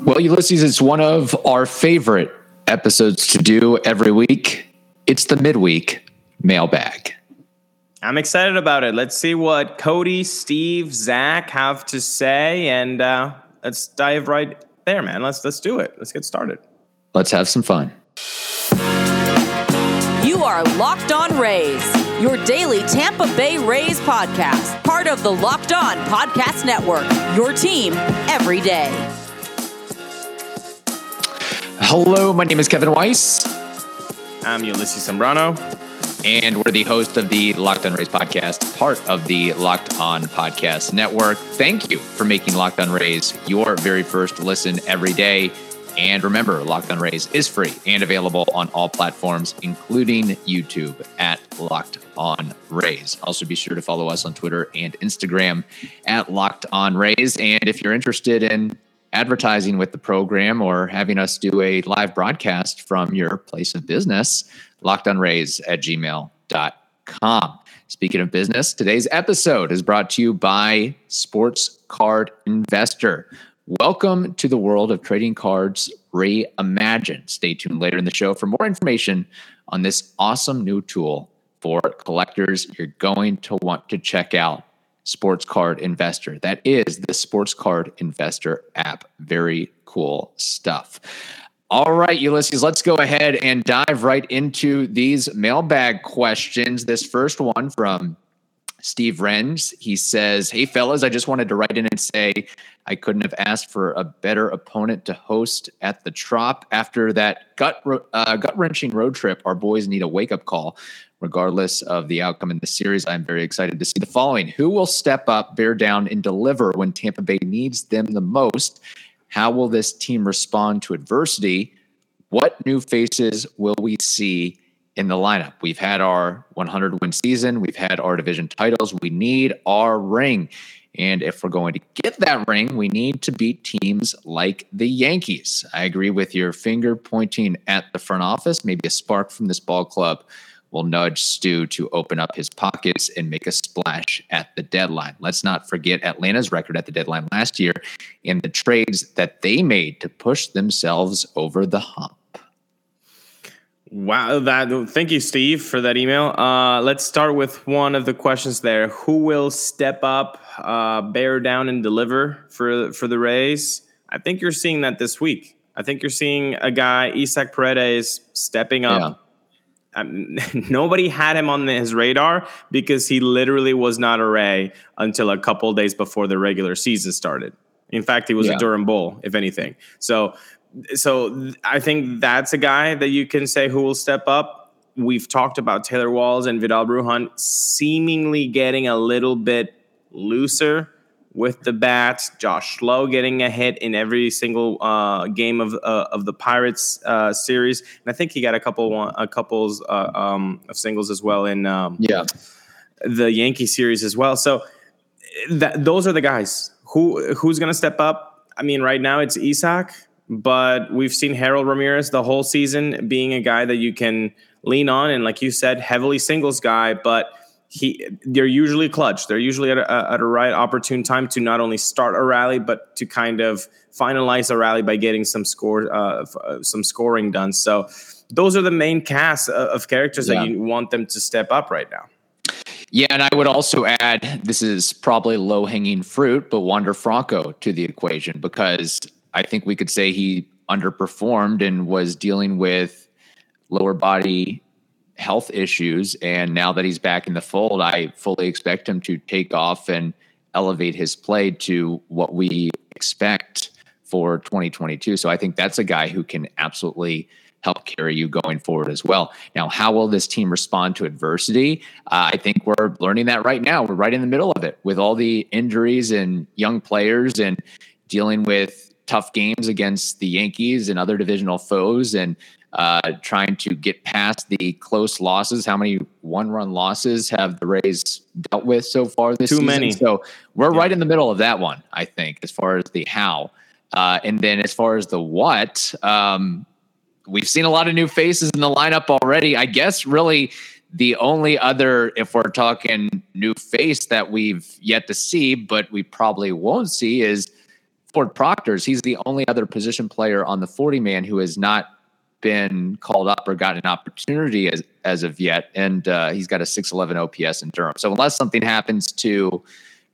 Well, Ulysses, it's one of our favorite episodes to do every week. It's the midweek mailbag. I'm excited about it. Let's see what Cody, Steve, Zach have to say, and uh, let's dive right there, man. Let's let's do it. Let's get started. Let's have some fun. You are Locked On Rays, your daily Tampa Bay Rays podcast, part of the Locked On Podcast Network. Your team every day. Hello, my name is Kevin Weiss. I'm Ulysses Sembrano. And we're the host of the Locked On Rays podcast, part of the Locked On Podcast Network. Thank you for making Locked On Rays your very first listen every day. And remember, Locked On Rays is free and available on all platforms, including YouTube at Locked On Rays. Also, be sure to follow us on Twitter and Instagram at Locked On Rays. And if you're interested in advertising with the program or having us do a live broadcast from your place of business, lockedonrays at gmail.com. Speaking of business, today's episode is brought to you by Sports Card Investor. Welcome to the world of trading cards reimagined. Stay tuned later in the show for more information on this awesome new tool for collectors you're going to want to check out. Sports Card Investor. That is the Sports Card Investor app. Very cool stuff. All right, Ulysses, let's go ahead and dive right into these mailbag questions. This first one from Steve Renz. He says, Hey, fellas, I just wanted to write in and say I couldn't have asked for a better opponent to host at the Trop. After that gut, uh, gut wrenching road trip, our boys need a wake up call regardless of the outcome in the series. I'm very excited to see the following. Who will step up, bear down, and deliver when Tampa Bay needs them the most? How will this team respond to adversity? What new faces will we see in the lineup? We've had our 100 win season, we've had our division titles. We need our ring. And if we're going to get that ring, we need to beat teams like the Yankees. I agree with your finger pointing at the front office, maybe a spark from this ball club will nudge Stu to open up his pockets and make a splash at the deadline. Let's not forget Atlanta's record at the deadline last year and the trades that they made to push themselves over the hump. Wow, that thank you, Steve, for that email. Uh, let's start with one of the questions there. Who will step up, uh, bear down, and deliver for for the Rays? I think you're seeing that this week. I think you're seeing a guy, Isaac Paredes, stepping up. Yeah um, nobody had him on his radar because he literally was not a Ray until a couple days before the regular season started. In fact, he was yeah. a Durham Bull, if anything. So, so I think that's a guy that you can say who will step up. We've talked about Taylor Walls and Vidal Brujan seemingly getting a little bit looser with the bats. Josh Lowe getting a hit in every single uh, game of uh, of the Pirates uh, series, and I think he got a couple one, a couples uh, um, of singles as well in um, yeah the Yankee series as well. So that, those are the guys who who's going to step up. I mean, right now it's Isaac, but we've seen Harold Ramirez the whole season being a guy that you can lean on, and like you said, heavily singles guy, but he they're usually clutch. They're usually at a, at a right opportune time to not only start a rally but to kind of finalize a rally by getting some score uh, uh some scoring done. So those are the main cast of characters yeah. that you want them to step up right now. Yeah, and I would also add this is probably low hanging fruit, but Wander Franco to the equation because I think we could say he underperformed and was dealing with lower body health issues. And now that he's back in the fold, I fully expect him to take off and elevate his play to what we expect for 2022. So I think that's a guy who can absolutely help carry you going forward as well. Now, how will this team respond to adversity? Uh, I think we're learning that right now. We're right in the middle of it with all the injuries and young players and dealing with tough games against the Yankees and other divisional foes and uh, trying to get past the close losses. How many one run losses have the Rays dealt with so far this Too season? many. So we're yeah. right in the middle of that one, I think, as far as the how. Uh, and then as far as the what, um, we've seen a lot of new faces in the lineup already. I guess really the only other, if we're talking new face that we've yet to see, but we probably won't see is Ford Proctor's, he's the only other position player on the 40 man who has not been called up or gotten an opportunity as as of yet, and uh, he's got a 611 OPS in Durham. So unless something happens to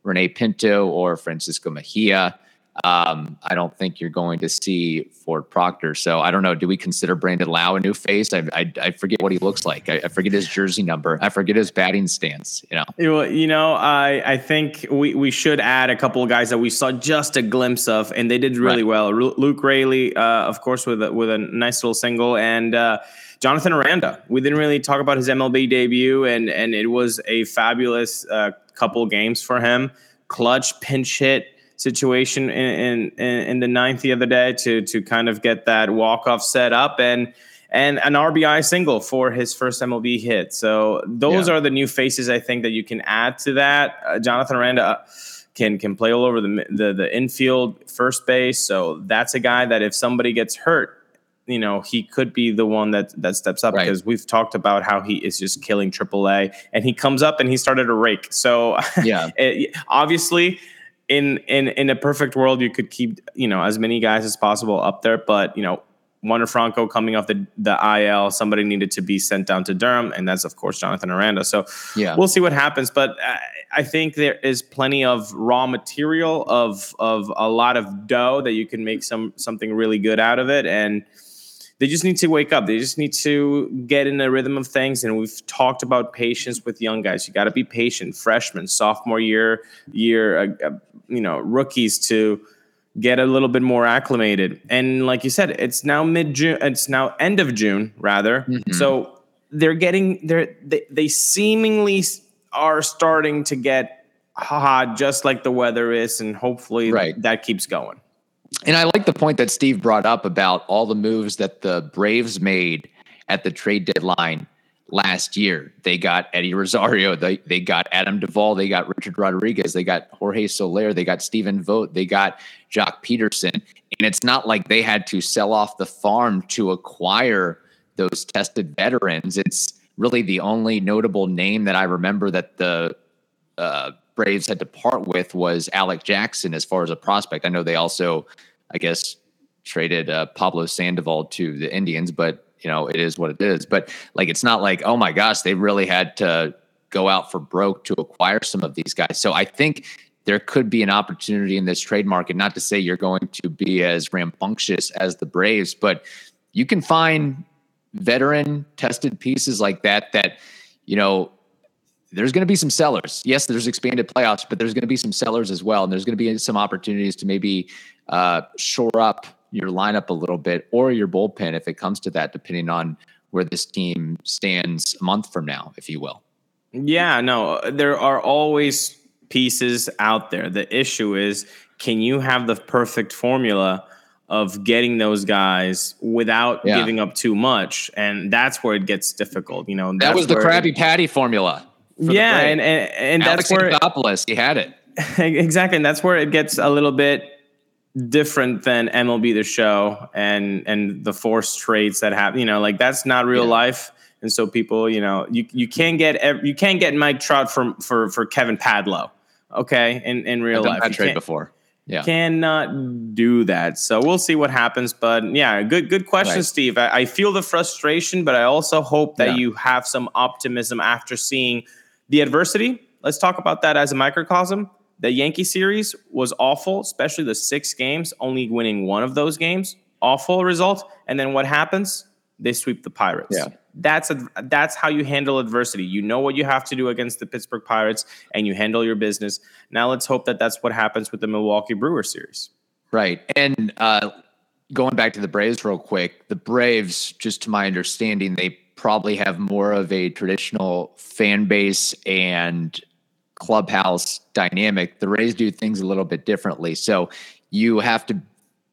Rene Pinto or Francisco Mejia, um, I don't think you're going to see Ford Proctor. So I don't know. Do we consider Brandon Lowe a new face? I, I, I forget what he looks like. I, I, forget his jersey number. I forget his batting stance. You know. You know, I I think we we should add a couple of guys that we saw just a glimpse of, and they did really right. well. Luke Raley, uh, of course, with a, with a nice little single, and. Uh, Jonathan Aranda. We didn't really talk about his MLB debut, and and it was a fabulous uh, couple games for him. Clutch pinch hit situation in, in in the ninth the other day to to kind of get that walk off set up and and an RBI single for his first MLB hit. So those yeah. are the new faces I think that you can add to that. Uh, Jonathan Aranda can can play all over the, the the infield, first base. So that's a guy that if somebody gets hurt, you know he could be the one that that steps up right. because we've talked about how he is just killing AAA, and he comes up and he started a rake. So yeah, it, obviously in in in a perfect world, you could keep you know as many guys as possible up there, but you know. Wander Franco coming off the, the IL, somebody needed to be sent down to Durham, and that's of course Jonathan Aranda. So yeah, we'll see what happens. But I, I think there is plenty of raw material of of a lot of dough that you can make some something really good out of it, and they just need to wake up. They just need to get in the rhythm of things. And we've talked about patience with young guys. You got to be patient. Freshmen, sophomore year, year, uh, uh, you know, rookies to get a little bit more acclimated. And like you said, it's now mid June. It's now end of June, rather. Mm-hmm. So they're getting they're they, they seemingly are starting to get hot, just like the weather is, and hopefully right. that keeps going. And I like the point that Steve brought up about all the moves that the Braves made at the trade deadline last year. They got Eddie Rosario, they they got Adam Duvall, they got Richard Rodriguez, they got Jorge Soler, they got Stephen Vogt, they got Joc Pederson. And it's not like they had to sell off the farm to acquire those tested veterans. It's really the only notable name that I remember that the uh, Braves had to part with was Alex Jackson as far as a prospect. I know they also, I guess, traded uh, Pablo Sandoval to the Indians, but you know it is what it is. But like, it's not like oh my gosh, they really had to go out for broke to acquire some of these guys. So I think there could be an opportunity in this trade market. Not to say you're going to be as rambunctious as the Braves, but you can find veteran tested pieces like that that you know there's going to be some sellers. Yes, there's expanded playoffs, but there's going to be some sellers as well. And there's going to be some opportunities to maybe uh, shore up your lineup a little bit or your bullpen if it comes to that, depending on where this team stands a month from now, if you will. Yeah, no, there are always pieces out there. The issue is can you have the perfect formula? of getting those guys without yeah. giving up too much and that's where it gets difficult you know that was the Krabby Patty formula yeah, and, and and Alex that's where Anthopoulos, he had it exactly, and that's where it gets a little bit different than MLB the Show and and the forced trades that happen. You know, like that's not real yeah. life, and so people, you know, you you can't get you can't get Mike Trout for for for Kevin Padlo, okay, in in real life. That trade before. Yeah. Cannot do that. So we'll see what happens. But yeah, good good question, right. Steve. I, I, feel the frustration, but I also hope that yeah. you have some optimism after seeing the adversity, let's talk about that as a microcosm. The Yankee series was awful, especially the six games, only winning one of those games. Awful result. And then what happens? They sweep the Pirates. Yeah. That's a, that's how you handle adversity. You know what you have to do against the Pittsburgh Pirates, and you handle your business. Now let's hope that that's what happens with the Milwaukee Brewers series. Right, and uh, going back to the Braves real quick, the Braves, just to my understanding, they probably have more of a traditional fan base and clubhouse dynamic. The Rays do things a little bit differently. So you have to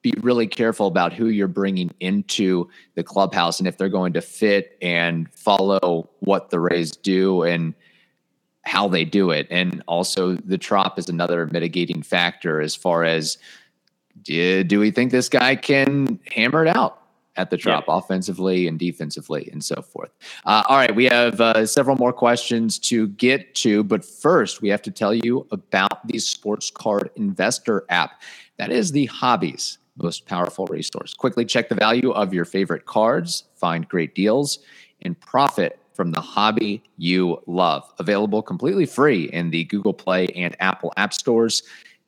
be really careful about who you're bringing into the clubhouse and if they're going to fit and follow what the Rays do and how they do it. And also, the trop is another mitigating factor as far as do, we think this guy can hammer it out? At the Trop yeah. offensively and defensively and so forth. Uh, all right, we have uh, several more questions to get to, but first we have to tell you about the Sports Card Investor app. That is the hobby's most powerful resource. Quickly check the value of your favorite cards, find great deals, and profit from the hobby you love. Available completely free in the Google Play and Apple App Stores.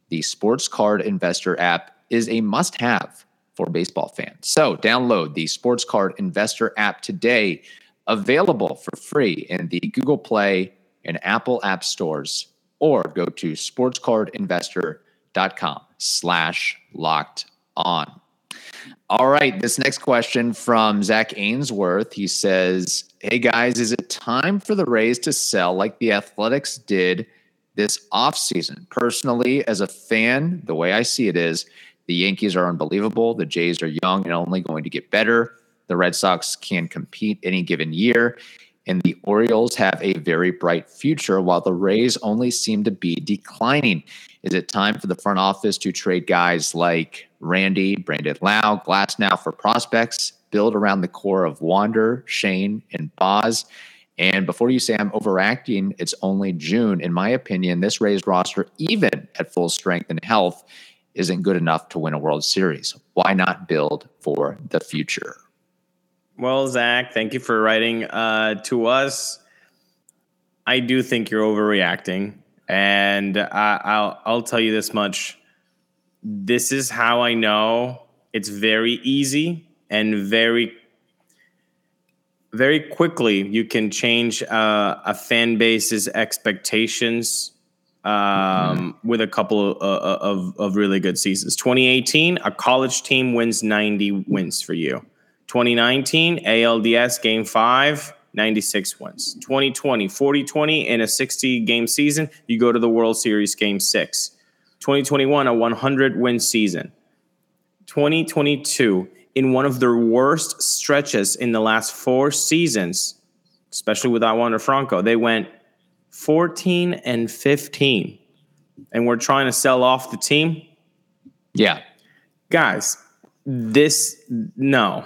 The Sports Card Investor app is a must have for baseball fans. So download the Sports Card Investor app today, available for free in the Google Play and Apple App Stores, or go to sportscardinvestor.com slash locked on. All right, this next question from Zach Ainsworth. He says, Hey guys, is it time for the Rays to sell like the Athletics did this offseason? Personally, as a fan, the way I see it is the Yankees are unbelievable. The Jays are young and only going to get better. The Red Sox can compete any given year. And the Orioles have a very bright future while the Rays only seem to be declining. Is it time for the front office to trade guys like Randy, Brandon Lowe, Glass now for prospects, build around the core of Wander, Shane, and Baz? And before you say I'm overacting, it's only June. In my opinion, this Rays roster, even at full strength and health, isn't good enough to win a World Series. Why not build for the future? Well, Zach, thank you for writing uh, to us. I do think you're overreacting, and I, I'll I'll tell you this much: this is how I know it's very easy and very very quickly you can change uh, a fan base's expectations um, with a couple of, uh, of, of really good seasons. 2018, a college team wins 90 wins for you. 2019, ALDS game five, 96 wins. 2020, 40 20 in a 60 game season, you go to the World Series game six. 2021, a 100 win season. 2022, in one of their worst stretches in the last four seasons, especially without Wander Franco, they went 14 and 15. And we're trying to sell off the team. Yeah. Guys, this, no.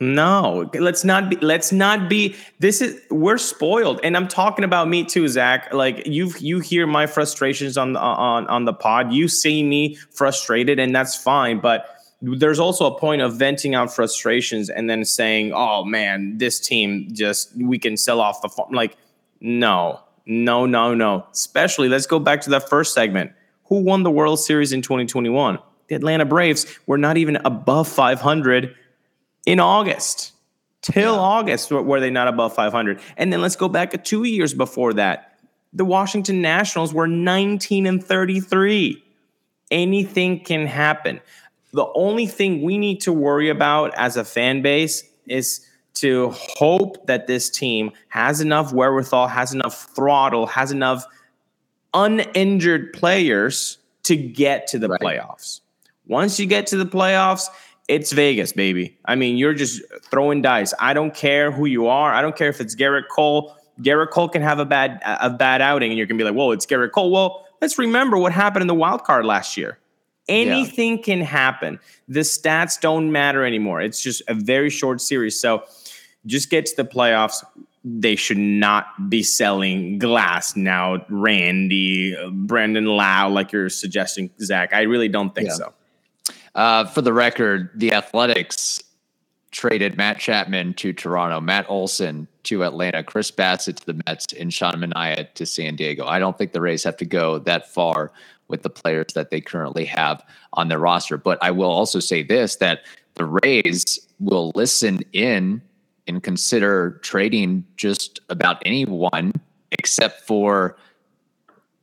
No, let's not be. Let's not be. This is we're spoiled, and I'm talking about me too, Zach. Like you, you hear my frustrations on the on on the pod. You see me frustrated, and that's fine. But there's also a point of venting out frustrations and then saying, "Oh man, this team just we can sell off the farm." Like, no, no, no, no. Especially, let's go back to that first segment. Who won the World Series in 2021? The Atlanta Braves were not even above 500 in August. Till yeah. August were they not above 500. And then let's go back two years before that. The Washington Nationals were 19 and 33. Anything can happen. The only thing we need to worry about as a fan base is to hope that this team has enough wherewithal, has enough throttle, has enough uninjured players to get to the right. playoffs. Once you get to the playoffs, it's Vegas, baby. I mean, you're just throwing dice. I don't care who you are. I don't care if it's Gerrit Cole. Gerrit Cole can have a bad a bad outing, and you're gonna be like, "Whoa, it's Gerrit Cole." Well, let's remember what happened in the wild card last year. Anything yeah. can happen. The stats don't matter anymore. It's just a very short series. So just get to the playoffs. They should not be selling glasnow, Randy, Brandon Lowe, like you're suggesting, Zach. I really don't think yeah. so. Uh, for the record, the Athletics traded Matt Chapman to Toronto, Matt Olson to Atlanta, Chris Bassitt to the Mets, and Sean Manaea to San Diego. I don't think the Rays have to go that far with the players that they currently have on their roster. But I will also say this that the Rays will listen in and consider trading just about anyone except for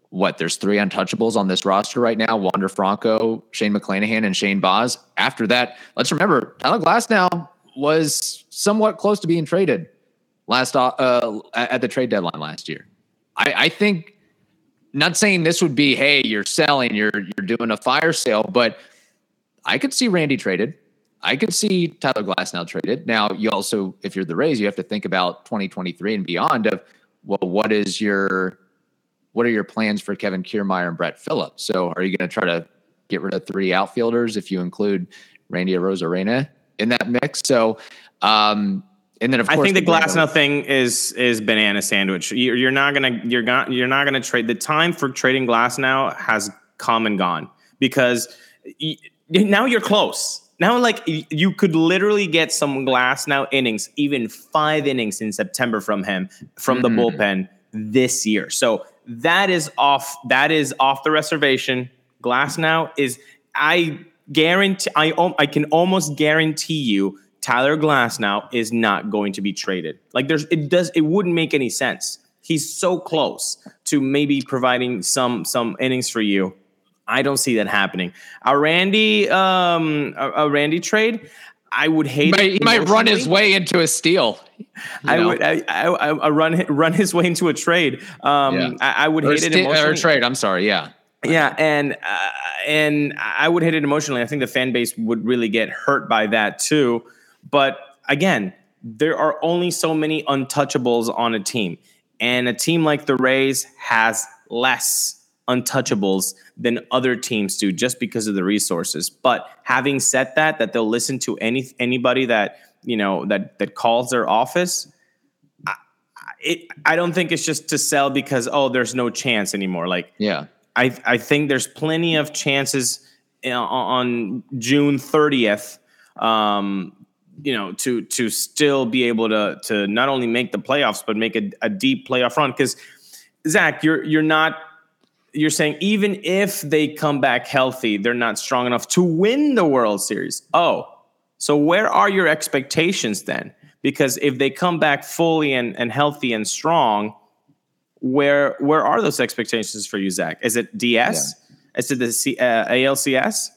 what there's three untouchables on this roster right now wander franco shane mcclanahan and shane baz. After that let's remember tyler glasnow was somewhat close to being traded last uh, at the trade deadline last year. I, I think not saying this would be hey you're selling you're you're doing a fire sale but i could see randy traded i could see tyler Glasnow traded now you also if you're the rays you have to think about 2023 and beyond of well what is your what are your plans for Kevin Kiermaier and Brett Phillips? So are you going to try to get rid of three outfielders if you include Randy Arozarena in that mix? So, um, and then of course, I think the Glasnow thing is is banana sandwich. You're, you're not gonna you're not you're not gonna trade. The time for trading Glasnow has come and gone because now you're close. Now, like you could literally get some glasnow innings, even five innings in September from him from the mm-hmm. bullpen this year. So that is off. That is off the reservation. Glasnow is. I guarantee. I I can almost guarantee you Tyler Glasnow is not going to be traded. Like there's it does it wouldn't make any sense. He's so close to maybe providing some some innings for you I don't see that happening. A Randy, um, a, a Randy trade, I would hate. He might, he might run his way into a steal. I know? would, I, I, I, run run his way into a trade. Um, yeah. I, I, would or hate st- it emotionally. Or trade. I'm sorry. Yeah. Yeah, and uh, and I would hate it emotionally. I think the fan base would really get hurt by that too. But again, there are only so many untouchables on a team, and a team like the Rays has less untouchables than other teams do just because of the resources. But having said that, that they'll listen to any anybody that you know that that calls their office. I, it, I don't think it's just to sell because oh, there's no chance anymore. Like yeah, I I think there's plenty of chances on June 30th. Um, you know, to to still be able to to not only make the playoffs but make a, a deep playoff run because Zach, you're you're not you're saying even if they come back healthy, they're not strong enough to win the World Series. Oh, so where are your expectations then? Because if they come back fully and, and healthy and strong, where where are those expectations for you, Zach? Is it DS? Yeah. Is it the C, uh, ALCS?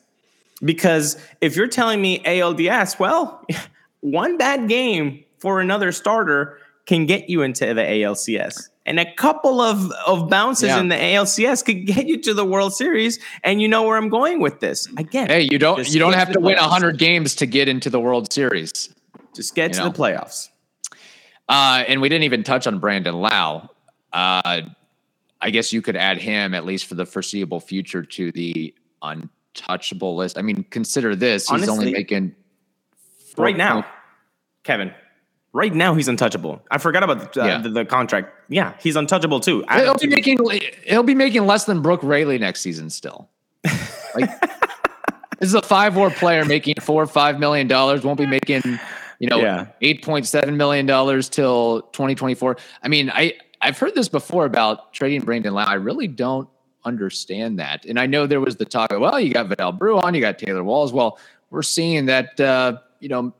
Because if you're telling me ALDS, well, one bad game for another starter can get you into the ALCS and a couple of of bounces yeah. in the ALCS could get you to the World Series. And you know where I'm going with this. Again, hey, you don't you don't have to win hundred games to get into the World Series. Just get you to know? the playoffs. Uh, and we didn't even touch on Brandon Lowe. Uh, I guess you could add him at least for the foreseeable future to the untouchable list. I mean, consider this: he's only making right now, Kevin. Right now, he's untouchable. I forgot about the, uh, yeah. the, the, contract. Yeah, he's untouchable too. He'll be making he'll be making less than Brooke Raley next season still. Like this is a five war player making four or five million dollars. Won't be making you know yeah. eight point seven million dollars till twenty twenty four. I mean, I I've heard this before about trading Brandon Lowe. I really don't understand that. And I know there was the talk. Of, well, you got Vidal Bruján, you got Taylor Walls. Well, we're seeing that uh, you know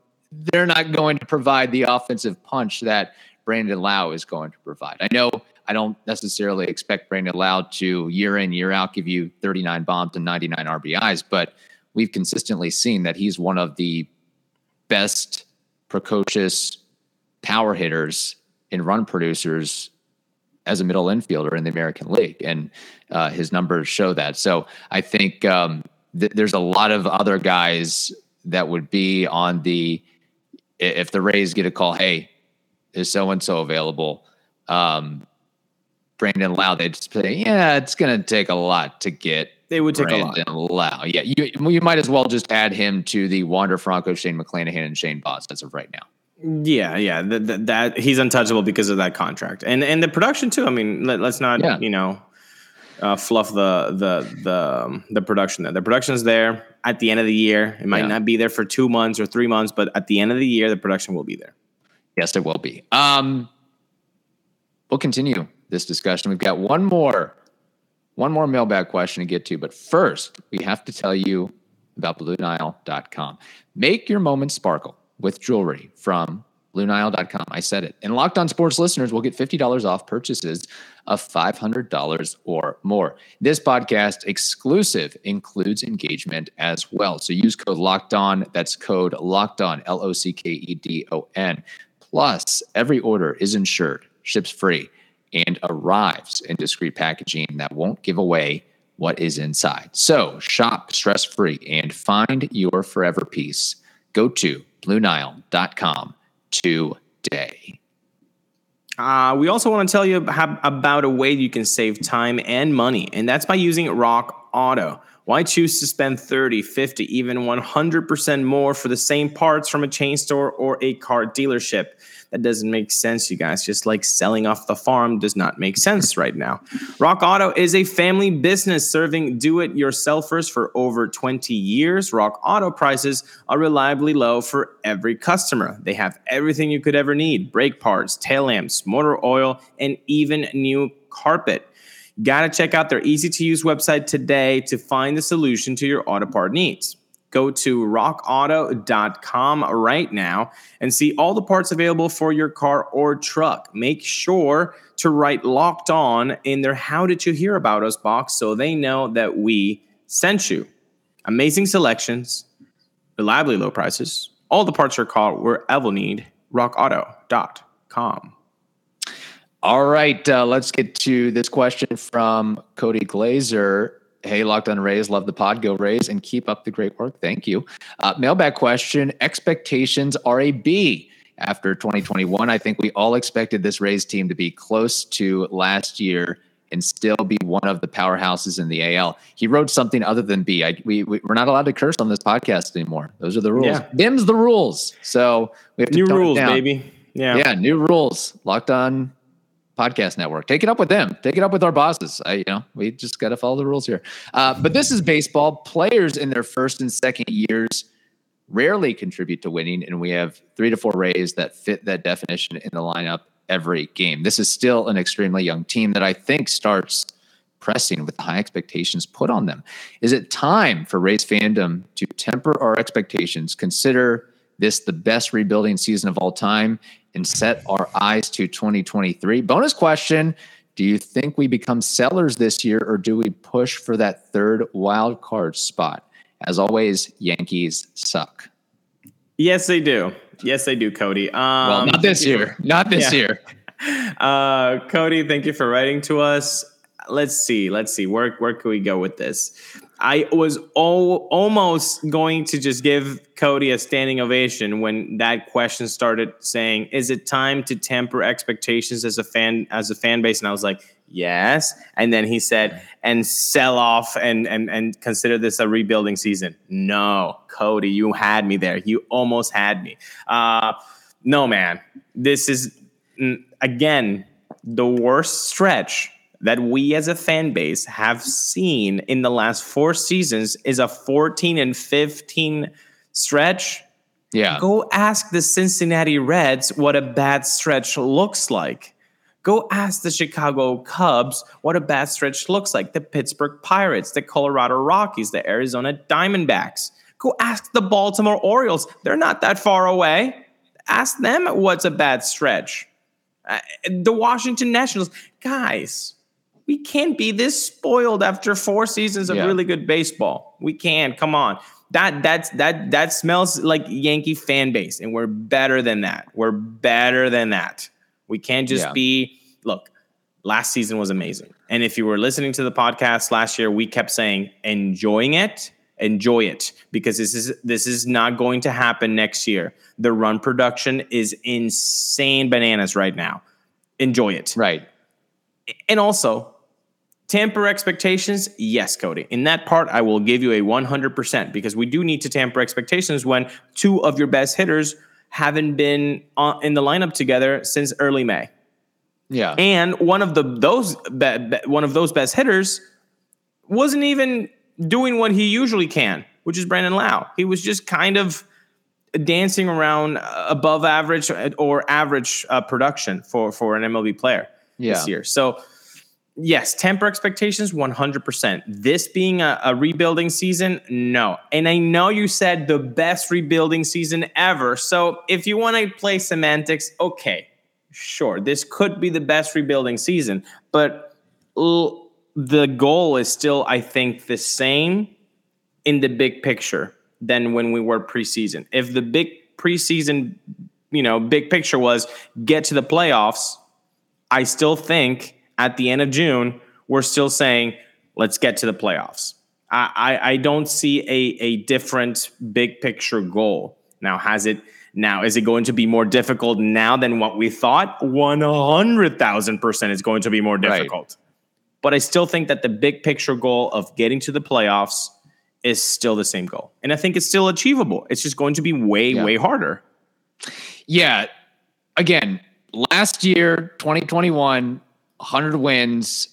they're not going to provide the offensive punch that Brandon Lowe is going to provide. I know I don't necessarily expect Brandon Lowe to year in, year out give you 39 bombs and 99 RBIs, but we've consistently seen that he's one of the best precocious power hitters and run producers as a middle infielder in the American League. And uh, his numbers show that. So I think um, th- there's a lot of other guys that would be on the if the Rays get a call, hey, is so and so available? Um, Brandon Lowe, they'd say, yeah, it's going to take a lot to get. They would take Brandon a lot. Lowe. Yeah, you you might as well just add him to the Wander Franco, Shane McClanahan, and Shane Baz as of right now. Yeah, yeah, that, that he's untouchable because of that contract, and and the production too. I mean, let, us not yeah. you know uh, fluff the the the um, the production there. The production's there at the end of the year. It might yeah. not be there for two months or three months, but at the end of the year, the production will be there. Yes, it will be. Um, we'll continue this discussion. We've got one more, one more mailbag question to get to, but first we have to tell you about BlueNile.com. Make your moments sparkle with jewelry from BlueNile.com. I said it. And Locked On Sports listeners will get $50 off purchases of $500 or more. This podcast exclusive includes engagement as well. So use code Locked On. That's code Locked On, L O C K E D O N. Plus, every order is insured, ships free, and arrives in discreet packaging that won't give away what is inside. So shop stress free and find your forever piece. Go to BlueNile.com today. Uh, we also want to tell you about a way you can save time and money, and that's by using Rock Auto. Why choose to spend 30, 50, even 100% more for the same parts from a chain store or a car dealership? That doesn't make sense, you guys. Just like selling off the farm does not make sense right now. Rock Auto is a family business serving do it yourselfers for over 20 years. Rock Auto prices are reliably low for every customer. They have everything you could ever need brake parts, tail lamps, motor oil, and even new carpet. Got to check out their easy to use website today to find the solution to your auto part needs. Go to rockauto.com right now and see all the parts available for your car or truck. Make sure to write locked on in their How Did You Hear About Us box so they know that we sent you. Amazing selections, reliably low prices, all the parts your car will ever need. RockAuto.com. All right, uh, let's get to this question from Cody Glazer. Hey, Locked on Rays, love the pod. Go Rays and keep up the great work. Thank you. Uh, mailbag question Expectations are a B after 2021. I think we all expected this Rays team to be close to last year and still be one of the powerhouses in the AL. He wrote something other than B. I, we, we, are not allowed to curse on this podcast anymore. Those are the rules. Yeah. Them's the rules. So we have to new rules, baby. Yeah. Yeah. New rules. Locked on podcast network. Take it up with them. Take it up with our bosses. I, you know, we just got to follow the rules here. Uh, but this is baseball. Players in their first and second years rarely contribute to winning, and we have three to four Rays that fit that definition in the lineup every game. This is still an extremely young team that I think starts pressing with the high expectations put on them. Is it time for Rays fandom to temper our expectations, consider this the best rebuilding season of all time, and set our eyes to 2023. Bonus question Do you think we become sellers this year or do we push for that third wild card spot? As always, Yankees suck. Yes, they do. Yes, they do, Cody. Um, well, not this year. Not this yeah. year. Uh, Cody, thank you for writing to us. Let's see. Let's see. Where where can we go with this? I was all, almost going to just give Cody a standing ovation when that question started saying, "Is it time to temper expectations as a fan as a fan base?" And I was like, "Yes." And then he said, "And sell off and and and consider this a rebuilding season." No, Cody, you had me there. You almost had me. Uh, no, man. This is again the worst stretch that we as a fan base have seen in the last four seasons is a 14 and 15 stretch. Yeah. Go ask the Cincinnati Reds what a bad stretch looks like. Go ask the Chicago Cubs what a bad stretch looks like. The Pittsburgh Pirates, the Colorado Rockies, the Arizona Diamondbacks. Go ask the Baltimore Orioles. They're not that far away. Ask them what's a bad stretch. Uh, the Washington Nationals. Guys, we can't be this spoiled after four seasons of yeah. really good baseball. We can. Come on. That that's that that smells like Yankee fan base, and we're better than that. We're better than that. We can't just yeah. be look. Last season was amazing, and if you were listening to the podcast last year, we kept saying enjoying it, enjoy it, because this is this is not going to happen next year. The run production is insane bananas right now. Enjoy it, right? And also, Tamper expectations, yes, Cody. In that part, I will give you a 100% because we do need to tamper expectations when two of your best hitters haven't been uh, in the lineup together since early May. Yeah, and one of the those be, be, one of those best hitters wasn't even doing what he usually can, which is Brandon Lowe. He was just kind of dancing around uh, above average uh, or average uh, production for for an MLB player yeah. this year. So yes, temper expectations 100%. This being a, a, rebuilding season, no. And I know you said the best rebuilding season ever. So if you want to play semantics, okay, sure, this could be the best rebuilding season. But l- the goal is still, I think, the same in the big picture than when we were preseason. If the big preseason, you know, big picture was get to the playoffs, I still think at the end of June, we're still saying, let's get to the playoffs. I, I, I don't see a, a different big picture goal. Now, has it now is it going to be more difficult now than what we thought? 100,000% is going to be more difficult. Right. But I still think that the big picture goal of getting to the playoffs is still the same goal. And I think it's still achievable. It's just going to be way, yeah. way harder. Yeah again, last year, 2021, 100 wins,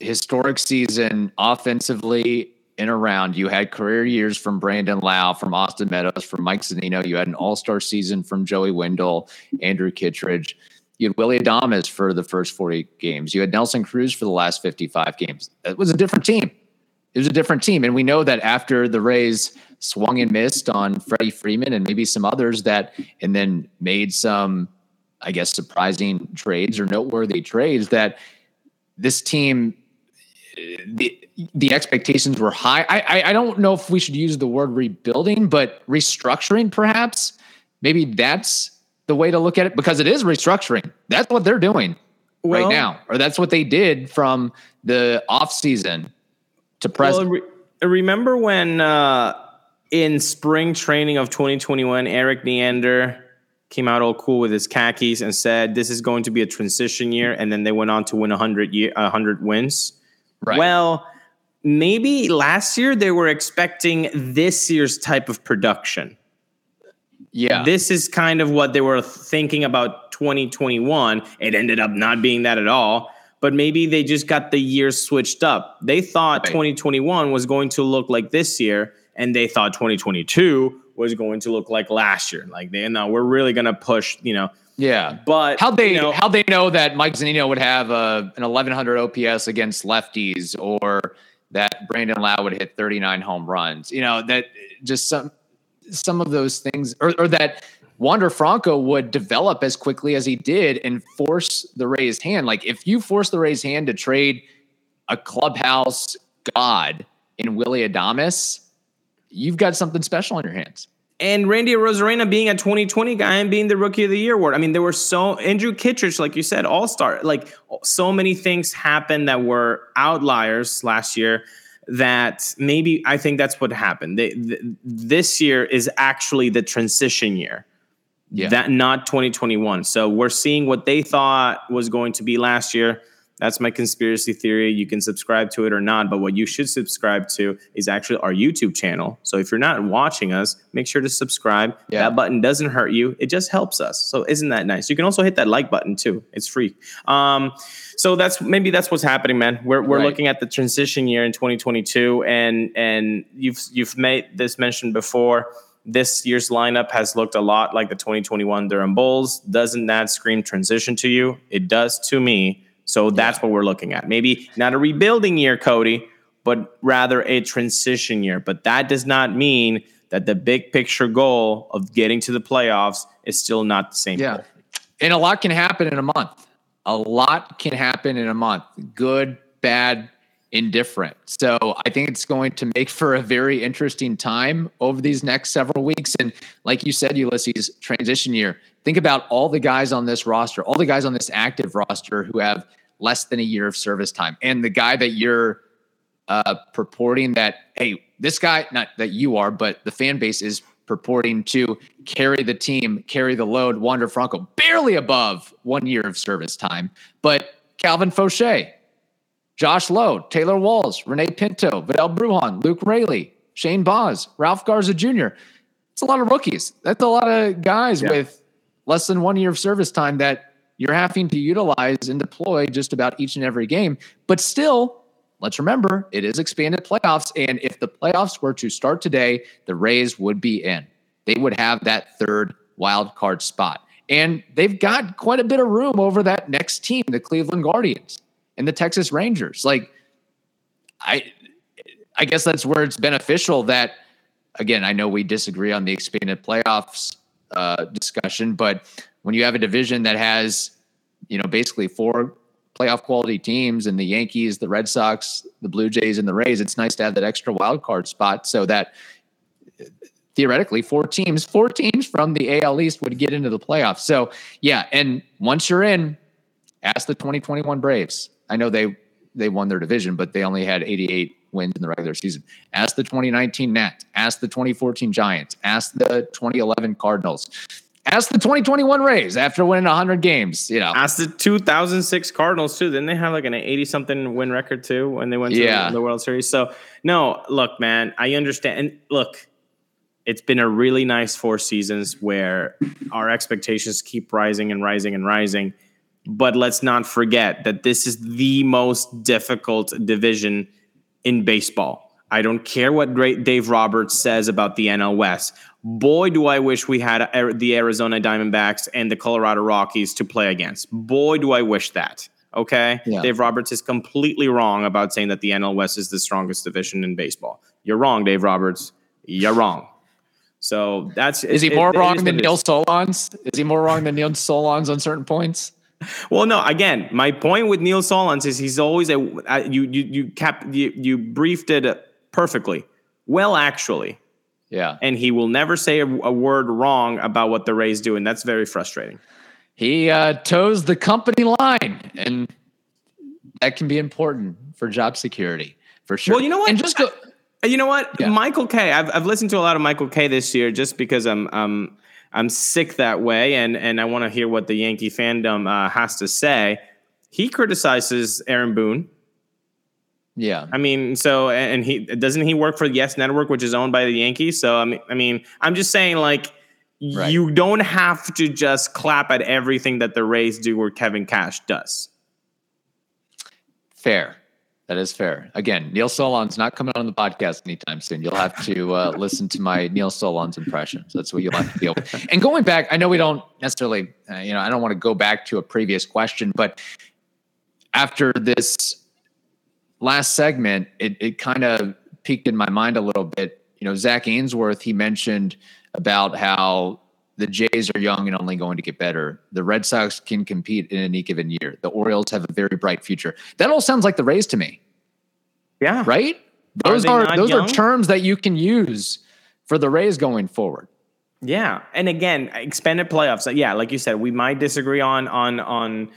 historic season offensively and around. You had career years from Brandon Lowe, from Austin Meadows, from Mike Zunino. You had an all star season from Joey Wendle, Andrew Kittredge. You had Willie Adames for the first 40 games. You had Nelson Cruz for the last 55 games. It was a different team. It was a different team. And we know that after the Rays swung and missed on Freddie Freeman and maybe some others that, and then made some, I guess, surprising trades or noteworthy trades, that this team the the expectations were high. I, I, I don't know if we should use the word rebuilding, but restructuring perhaps. Maybe that's the way to look at it because it is restructuring. That's what they're doing well, right now, or that's what they did from the off season to present. Well, re- remember when uh, in spring training of 2021, Erik Neander came out all cool with his khakis and said this is going to be a transition year, and then they went on to win 100 year 100 wins. Right. Well, maybe last year they were expecting this year's type of production. Yeah. This is kind of what they were thinking about 2021. It ended up not being that at all, but maybe they just got the years switched up. They thought right. 2021 was going to look like this year, and they thought 2022 was going to look like last year. Like they know we're really going to push, you know, yeah, but how they you know, how they know that Mike Zunino would have a, an 1100 OPS against lefties, or that Brandon Lowe would hit 39 home runs. You know that just some some of those things, or, or that Wander Franco would develop as quickly as he did and force the Rays hand. Like if you force the Rays hand to trade a clubhouse god in Willie Adames, you've got something special in your hands and Randy Arozarena being a 2020 guy and being the rookie of the year award. I mean, there were so Andrew Kittredge, like you said, all star. Like so many things happened that were outliers last year. That maybe I think that's what happened. They, th- this year is actually the transition year. Yeah. That not 2021. So we're seeing what they thought was going to be last year that's my conspiracy theory. You can subscribe to it or not, but what you should subscribe to is actually our YouTube channel. So if you're not watching us, make sure to subscribe. Yeah. That button doesn't hurt you, it just helps us. So isn't that nice? You can also hit that like button too. It's free. Um, so that's maybe that's what's happening, man. We're we're right. looking at the transition year in 2022, and and you've you've made this mention before. This year's lineup has looked a lot like the 2021 Durham Bulls. Doesn't that scream transition to you? It does to me. So that's what we're looking at. Maybe not a rebuilding year, Cody, but rather a transition year. But that does not mean that the big picture goal of getting to the playoffs is still not the same. Yeah. Goal. And a lot can happen in a month. A lot can happen in a month. Good, bad, indifferent. So I think it's going to make for a very interesting time over these next several weeks. And like you said, Ulysses, transition year. Think about all the guys on this roster, all the guys on this active roster who have less than a year of service time. And the guy that you're uh, purporting that, hey, this guy, not that you are, but the fan base is purporting to carry the team, carry the load. Wander Franco, barely above one year of service time. But Calvin Faucher, Josh Lowe, Taylor Walls, Rene Pinto, Vidal Brujan, Luke Raley, Shane Baz, Ralph Garza Jr. It's a lot of rookies. That's a lot of guys yeah. with less than one year of service time that you're having to utilize and deploy just about each and every game. But still, let's remember it is expanded playoffs. And if the playoffs were to start today, the Rays would be in. They would have that third wild card spot. And they've got quite a bit of room over that next team, the Cleveland Guardians and the Texas Rangers. Like, I I guess that's where it's beneficial that again, I know we disagree on the expanded playoffs uh, discussion. But when you have a division that has, you know, basically four playoff quality teams and the Yankees, the Red Sox, the Blue Jays, and the Rays, it's nice to have that extra wild card spot so that theoretically four teams, four teams from the AL East would get into the playoffs. So yeah, and once you're in, ask the 2021 Braves. I know they they won their division, but they only had 88 wins in the regular season. Ask the 2019 Nats. Ask the 2014 Giants. Ask the 2011 Cardinals. Ask the 2021 Rays after winning 100 games. You know, ask the 2006 Cardinals too. Didn't they have like an 80 something win record too when they went to yeah. the World Series? So no, look, man, I understand. And look, it's been a really nice four seasons where our expectations keep rising and rising and rising. But let's not forget that this is the most difficult division in baseball. I don't care what great Dave Roberts says about the NL West. Boy, do I wish we had the Arizona Diamondbacks and the Colorado Rockies to play against. Boy, do I wish that. Okay. Yeah. Dave Roberts is completely wrong about saying that the NL West is the strongest division in baseball. You're wrong, Dave Roberts. You're wrong. So that's is he more it, wrong it than Neil Solondz? Is he more wrong than Neil Solondz on certain points? Well, no. Again, my point with Neil Solondz is he's always a you you you kept you, you briefed it perfectly. Well, actually, yeah. And he will never say a, a word wrong about what the Rays do, and that's very frustrating. He uh, toes the company line, and that can be important for job security for sure. Well, you know what? And just go, you know what, yeah. Michael Kay. I've I've listened to a lot of Michael Kay this year just because I'm um I'm sick that way, and and I want to hear what the Yankee fandom uh, has to say. He criticizes Aaron Boone. Yeah, I mean, so and he doesn't he work for Yes Network, which is owned by the Yankees. So I mean, I mean, I'm just saying, like, right. you don't have to just clap at everything that the Rays do or Kevin Cash does. Fair. That is fair. Again, Neil Solondz not coming on the podcast anytime soon. You'll have to uh, listen to my Neil Solondz impressions. That's what you'll have to deal with. And going back, I know we don't necessarily, uh, you know, I don't want to go back to a previous question, but after this last segment, it, it kind of peaked in my mind a little bit. You know, Zach Ainsworth, he mentioned about how the Jays are young and only going to get better. The Red Sox can compete in any given year. The Orioles have a very bright future. That all sounds like the Rays to me. Yeah. Right? Those are, are those young? are terms that you can use for the Rays going forward. Yeah. And again, expanded playoffs. Yeah, like you said, we might disagree on on on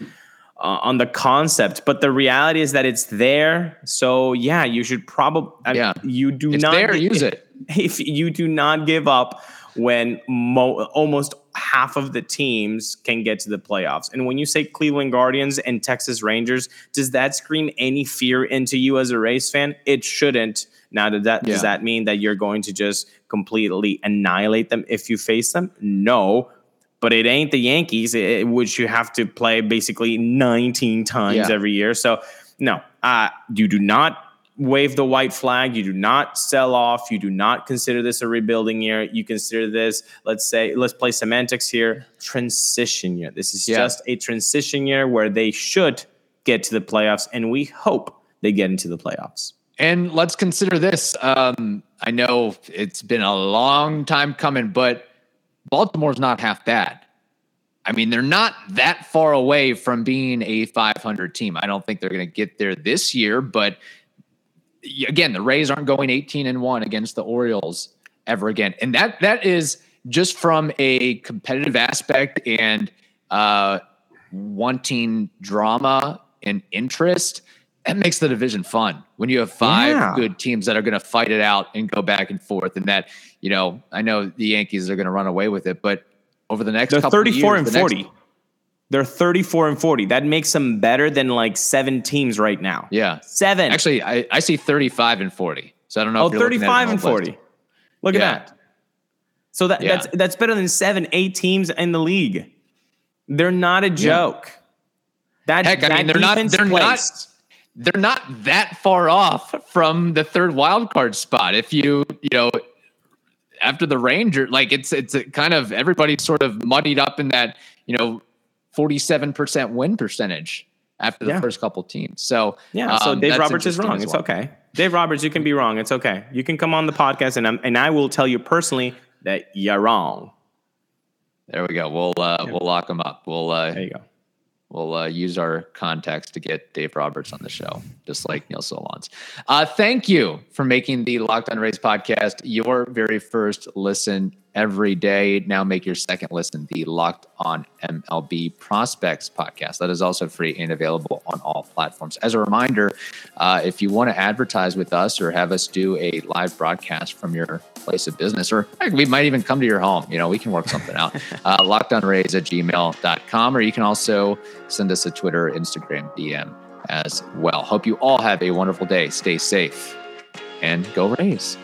uh, on the concept, but the reality is that it's there. So yeah, you should probably yeah. you do it's not there, use it. If you do not give up when mo- almost half of the teams can get to the playoffs. And when you say Cleveland Guardians and Texas Rangers, does that scream any fear into you as a Rays fan? It shouldn't. Now, does that, yeah. does that mean that you're going to just completely annihilate them if you face them? No. But it ain't the Yankees, it, which you have to play basically 19 times yeah. every year. So, no, uh, you do not wave the white flag. You do not sell off. You do not consider this a rebuilding year. You consider this, let's say, let's play semantics here, transition year. This is yeah. just a transition year where they should get to the playoffs, and we hope they get into the playoffs. And let's consider this. Um, I know it's been a long time coming, but Baltimore's not half bad. I mean, they're not that far away from being a 500 team. I don't think they're going to get there this year, but again, the Rays aren't going 18 and 1 against the Orioles ever again. And that that is just from a competitive aspect and uh, wanting drama and interest. That makes the division fun when you have five yeah. good teams that are going to fight it out and go back and forth. And that, you know, I know the Yankees are going to run away with it, but over the next they're 34 years, and the 40. Next, they're 34 and 40. That makes them better than like seven teams right now. Yeah. Seven. Actually, I, I see 35 and 40. So I don't know. Oh, 35 and 40. Look yeah. at that. So that, yeah. that's that's better than seven, eight teams in the league. They're not a joke. That heck, I mean, they're not they're not they're not that far off from the third wild card spot. If you you know after the Ranger, like it's it's kind of everybody's sort of muddied up in that you know 47% win percentage after the yeah. first couple teams. So yeah, so um, Dave Roberts is wrong. It's okay. Dave Roberts, you can be wrong. It's okay. You can come on the podcast, and I'm, and I will tell you personally that you're wrong. There we go. We'll uh, yeah. we'll lock them up. We'll uh, there you go. We'll uh, use our contacts to get Dave Roberts on the show, just like Neil Solondz. Uh, thank you for making the Locked On podcast your very first listen every day. Now make your second listen the Locked On MLB Prospects podcast. That is also free and available on all platforms. As a reminder, uh, if you want to advertise with us or have us do a live broadcast from your place of business, or we might even come to your home, you know, we can work something out. Uh, lockedonrays at gmail.com, or you can also send us a Twitter, Instagram DM as well. Hope you all have a wonderful day. Stay safe and go Rays.